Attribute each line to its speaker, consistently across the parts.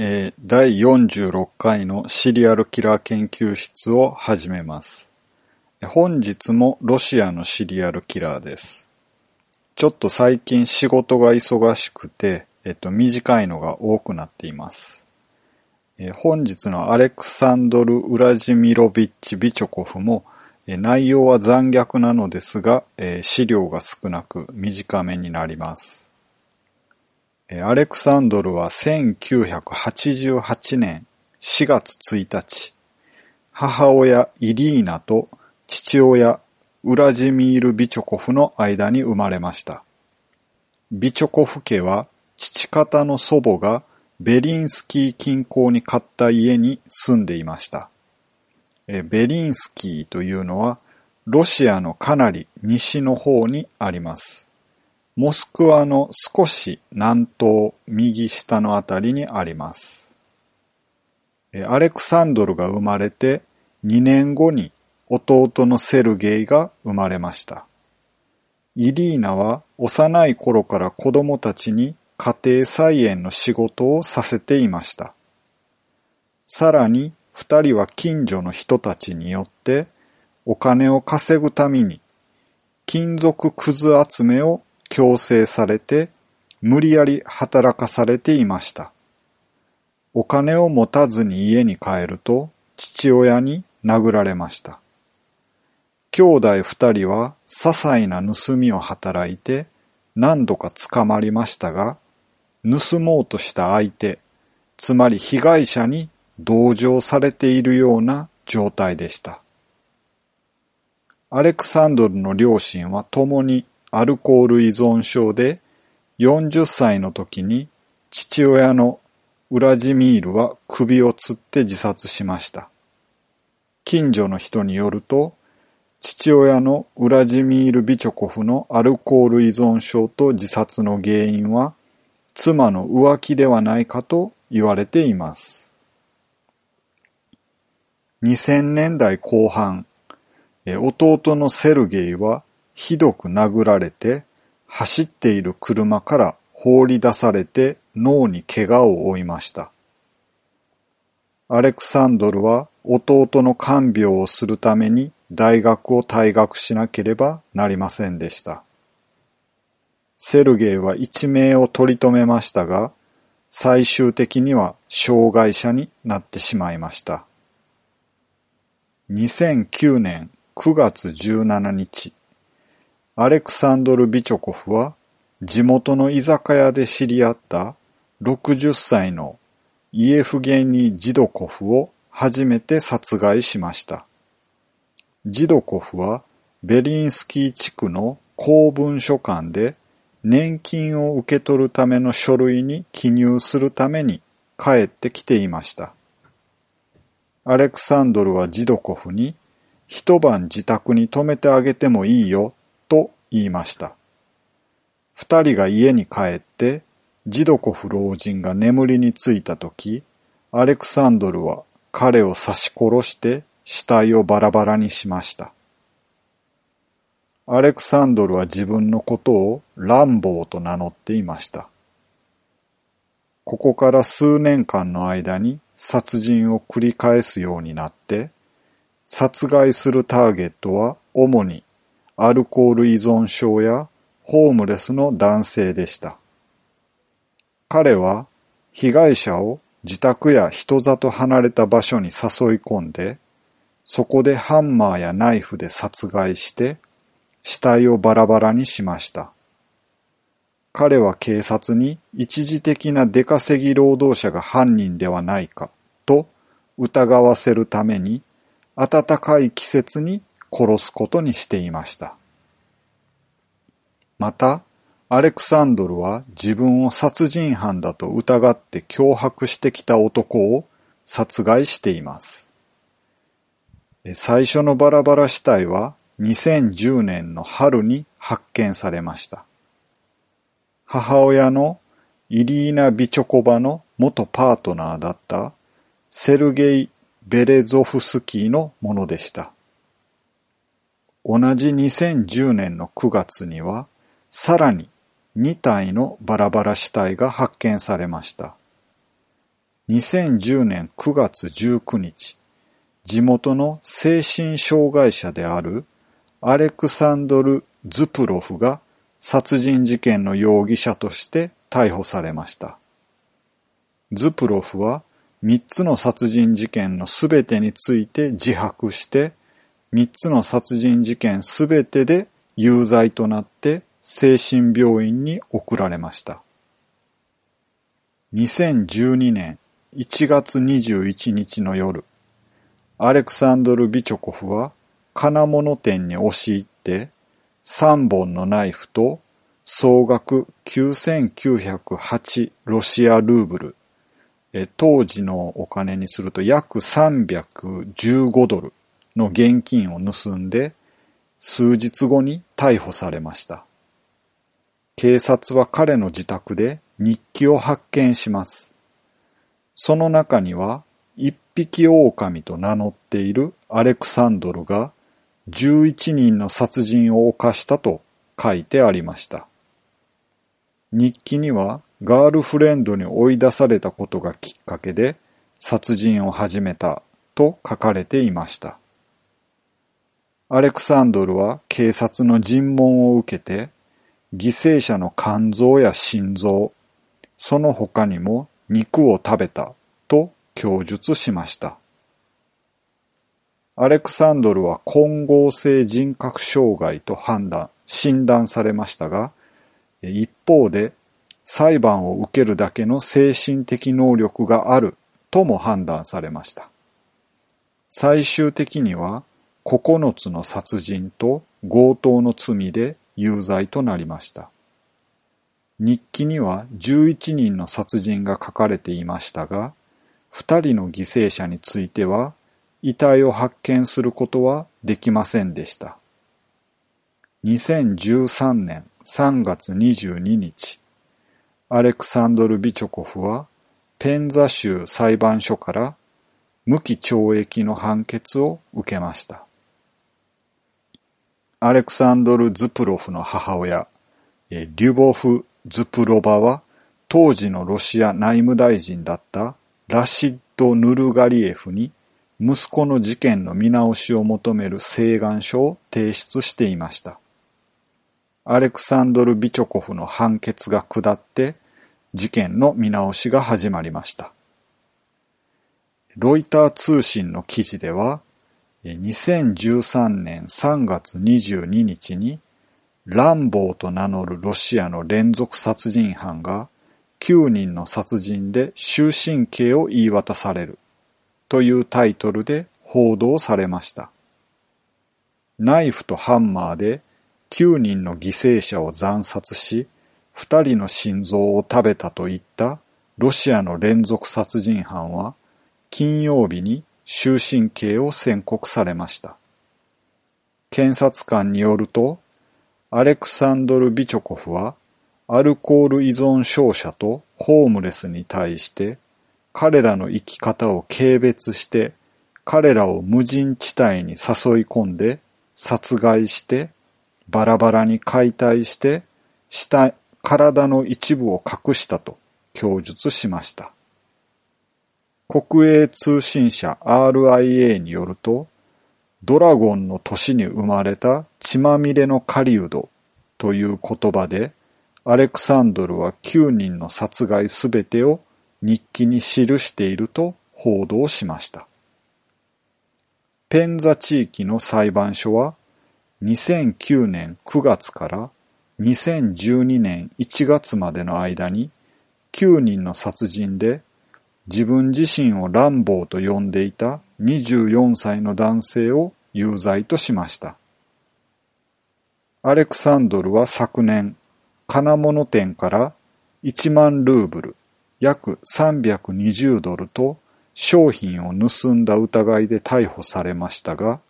Speaker 1: えー第46回のシリアルキラー研究室を始めます。本日もロシアのシリアルキラーです。ちょっと最近仕事が忙しくて、えっと、短いのが多くなっています。えー本日のアレクサンドル・ウラジミロビッチ・ビチョコフも、えー内容は残虐なのですが、えー資料が少なく短めになります。アレクサンドルは1988年4月1日、母親イリーナと父親ウラジミール・ビチョコフの間に生まれました。ビチョコフ家は父方の祖母がベリンスキー近郊に買った家に住んでいました。ベリンスキーというのはロシアのかなり西の方にあります。モスクワの少し南東右下のあたりにあります。アレクサンドルが生まれて2年後に弟のセルゲイが生まれました。イリーナは幼い頃から子供たちに家庭菜園の仕事をさせていました。さらに二人は近所の人たちによってお金を稼ぐために金属くず集めを強制されて無理やり働かされていました。お金を持たずに家に帰ると父親に殴られました。兄弟二人は些細な盗みを働いて何度か捕まりましたが、盗もうとした相手、つまり被害者に同情されているような状態でした。アレクサンドルの両親は共にアルコール依存症で40歳の時に父親のウラジミールは首を吊って自殺しました。近所の人によると父親のウラジミール・ビチョコフのアルコール依存症と自殺の原因は妻の浮気ではないかと言われています。2000年代後半、弟のセルゲイはひどく殴られて走っている車から放り出されて脳に怪我を負いました。アレクサンドルは弟の看病をするために大学を退学しなければなりませんでした。セルゲイは一命を取り留めましたが、最終的には障害者になってしまいました。2009年9月17日、アレクサンドル・ビチョコフは地元の居酒屋で知り合った60歳のイエフゲニー・ジドコフを初めて殺害しました。ジドコフはベリンスキー地区の公文書館で年金を受け取るための書類に記入するために帰ってきていました。アレクサンドルはジドコフに一晩自宅に泊めてあげてもいいよと言いました。二人が家に帰ってジドコフ老人が眠りについたとき、アレクサンドルは彼を刺し殺して死体をバラバラにしました。アレクサンドルは自分のことをランボーと名乗っていました。ここから数年間の間に殺人を繰り返すようになって、殺害するターゲットは主にアルコール依存症やホームレスの男性でした。彼は被害者を自宅や人里離れた場所に誘い込んで、そこでハンマーやナイフで殺害して、死体をバラバラにしました。彼は警察に一時的な出稼ぎ労働者が犯人ではないかと疑わせるために暖かい季節に殺すことにしていました。また、アレクサンドルは自分を殺人犯だと疑って脅迫してきた男を殺害しています。最初のバラバラ死体は2010年の春に発見されました。母親のイリーナ・ビチョコバの元パートナーだったセルゲイ・ベレゾフスキーのものでした。同じ2010年の9月には、さらに2体のバラバラ死体が発見されました。2010年9月19日、地元の精神障害者であるアレクサンドル・ズプロフが殺人事件の容疑者として逮捕されました。ズプロフは3つの殺人事件のすべてについて自白して、3つの殺人事件すべてで有罪となって精神病院に送られました。2012年1月21日の夜、アレクサンドル・ビチョコフは金物店に押し入って3本のナイフと総額9908ロシアルーブル当時のお金にすると約315ドルの現金を盗んで数日後に逮捕されました。警察は彼の自宅で日記を発見します。その中には一匹狼と名乗っているアレクサンドルが11人の殺人を犯したと書いてありました。日記にはガールフレンドに追い出されたことがきっかけで殺人を始めたと書かれていました。アレクサンドルは警察の尋問を受けて犠牲者の肝臓や心臓、その他にも肉を食べたと供述しました。アレクサンドルは混合性人格障害と判断、診断されましたが、一方で裁判を受けるだけの精神的能力があるとも判断されました。最終的には9つの殺人と強盗の罪で有罪となりました。日記には11人の殺人が書かれていましたが、2人の犠牲者については遺体を発見することはできませんでした。2013年3月22日、アレクサンドル・ビチョコフはペンザ州裁判所から無期懲役の判決を受けました。アレクサンドル・ズプロフの母親、リュボフ・ズプロバは当時のロシア内務大臣だったラシッド・ヌルガリエフに息子の事件の見直しを求める請願書を提出していました。アレクサンドル・ビチョコフの判決が下って事件の見直しが始まりました。ロイター通信の記事では、2013年3月22日にランボーと名乗るロシアの連続殺人犯が9人の殺人で終身刑を言い渡されるというタイトルで報道されました。ナイフとハンマーで9人の犠牲者を惨殺し、2人の心臓を食べたといったロシアの連続殺人犯は、金曜日に終身刑を宣告されました。検察官によると、アレクサンドル・ビチョコフは、アルコール依存症者とホームレスに対して、彼らの生き方を軽蔑して、彼らを無人地帯に誘い込んで、殺害してバラバラに解体して、体の一部を隠したと供述しました。国営通信社 RIA によると、ドラゴンの年に生まれた血まみれの狩人という言葉で、アレクサンドルは9人の殺害すべてを日記に記していると報道しました。ペンザ地域の裁判所は2009年9月から2012年1月までの間に9人の殺人で自分自身を乱暴と呼んでいた24歳の男性を有罪としました。アレクサンドルは昨年、金物店から1万ルーブル、約320ドルと商品を盗んだ疑いで逮捕されましたが、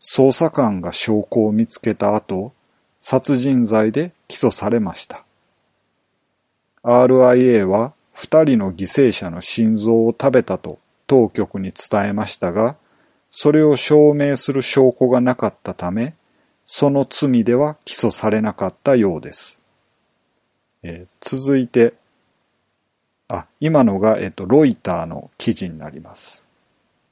Speaker 1: 捜査官が証拠を見つけた後、殺人罪で起訴されました。RIA は二人の犠牲者の心臓を食べたと当局に伝えましたが、それを証明する証拠がなかったため、その罪では起訴されなかったようです。えー、続いて、あ、今のが、えっと、ロイターの記事になります。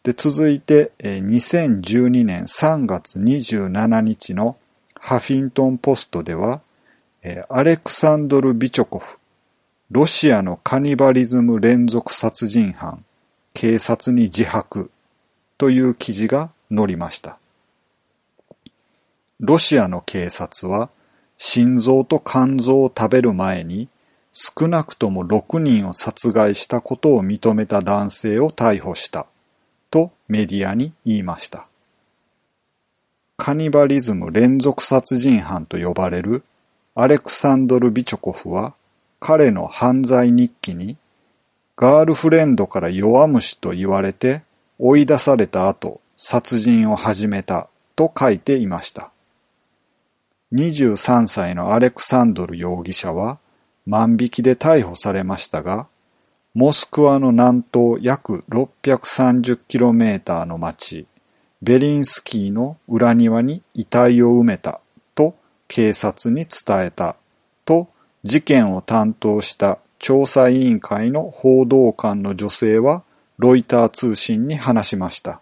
Speaker 1: で、続いて、えー、2012年3月27日のハフィントンポストでは、えー、アレクサンドル・ビチョコフ、ロシアのカニバリズム連続殺人犯、警察に自白という記事が載りました。ロシアの警察は心臓と肝臓を食べる前に少なくとも6人を殺害したことを認めた男性を逮捕したとメディアに言いました。カニバリズム連続殺人犯と呼ばれるアレクサンドル・ビチョコフは彼の犯罪日記にガールフレンドから弱虫と言われて追い出された後殺人を始めたと書いていました。23歳のアレクサンドル容疑者は万引きで逮捕されましたが、モスクワの南東約 630km の町、ベリンスキーの裏庭に遺体を埋めたと警察に伝えた事件を担当した調査委員会の報道官の女性はロイター通信に話しました。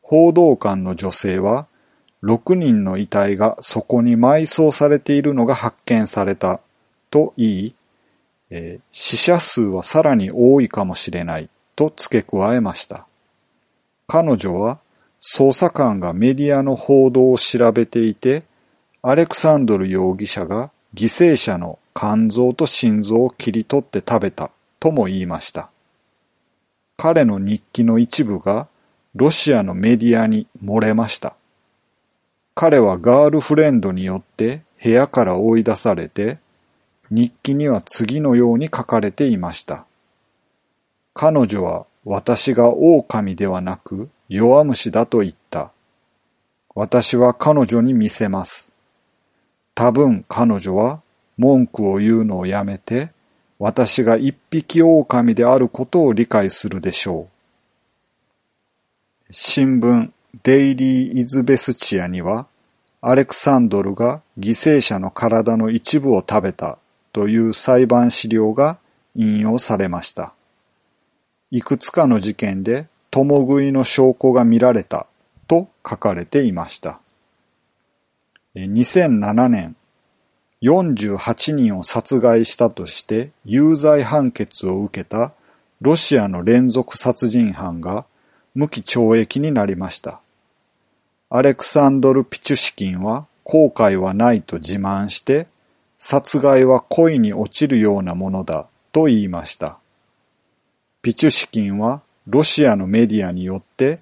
Speaker 1: 報道官の女性は6人の遺体がそこに埋葬されているのが発見されたと言い、えー、死者数はさらに多いかもしれないと付け加えました。彼女は捜査官がメディアの報道を調べていて、アレクサンドル容疑者が犠牲者の肝臓と心臓を切り取って食べたとも言いました。彼の日記の一部がロシアのメディアに漏れました。彼はガールフレンドによって部屋から追い出されて、日記には次のように書かれていました。彼女は私が狼ではなく弱虫だと言った。私は彼女に見せます。多分彼女は文句を言うのをやめて、私が一匹狼であることを理解するでしょう。新聞デイリー・イズベスチアには、アレクサンドルが犠牲者の体の一部を食べたという裁判資料が引用されました。いくつかの事件で共食いの証拠が見られたと書かれていました。2007年、48人を殺害したとして有罪判決を受けたロシアの連続殺人犯が無期懲役になりました。アレクサンドル・ピチュシキンは後悔はないと自慢して、殺害は恋に落ちるようなものだと言いました。ピチュシキンはロシアのメディアによって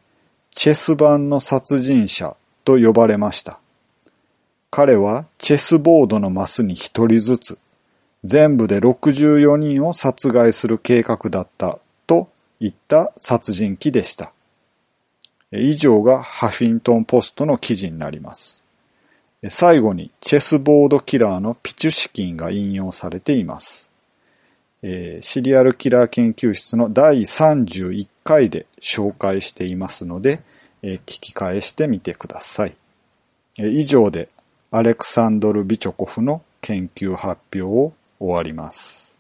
Speaker 1: チェス版の殺人者と呼ばれました。彼はチェスボードのマスに一人ずつ、全部で64人を殺害する計画だったといった殺人鬼でした。以上がハフィントンポストの記事になります。最後にチェスボードキラーのピチュシキンが引用されています。え、シリアルキラー研究室の第31回で紹介していますので、え、聞き返してみてください。え、以上でアレクサンドル・ビチョコフの研究発表を終わります。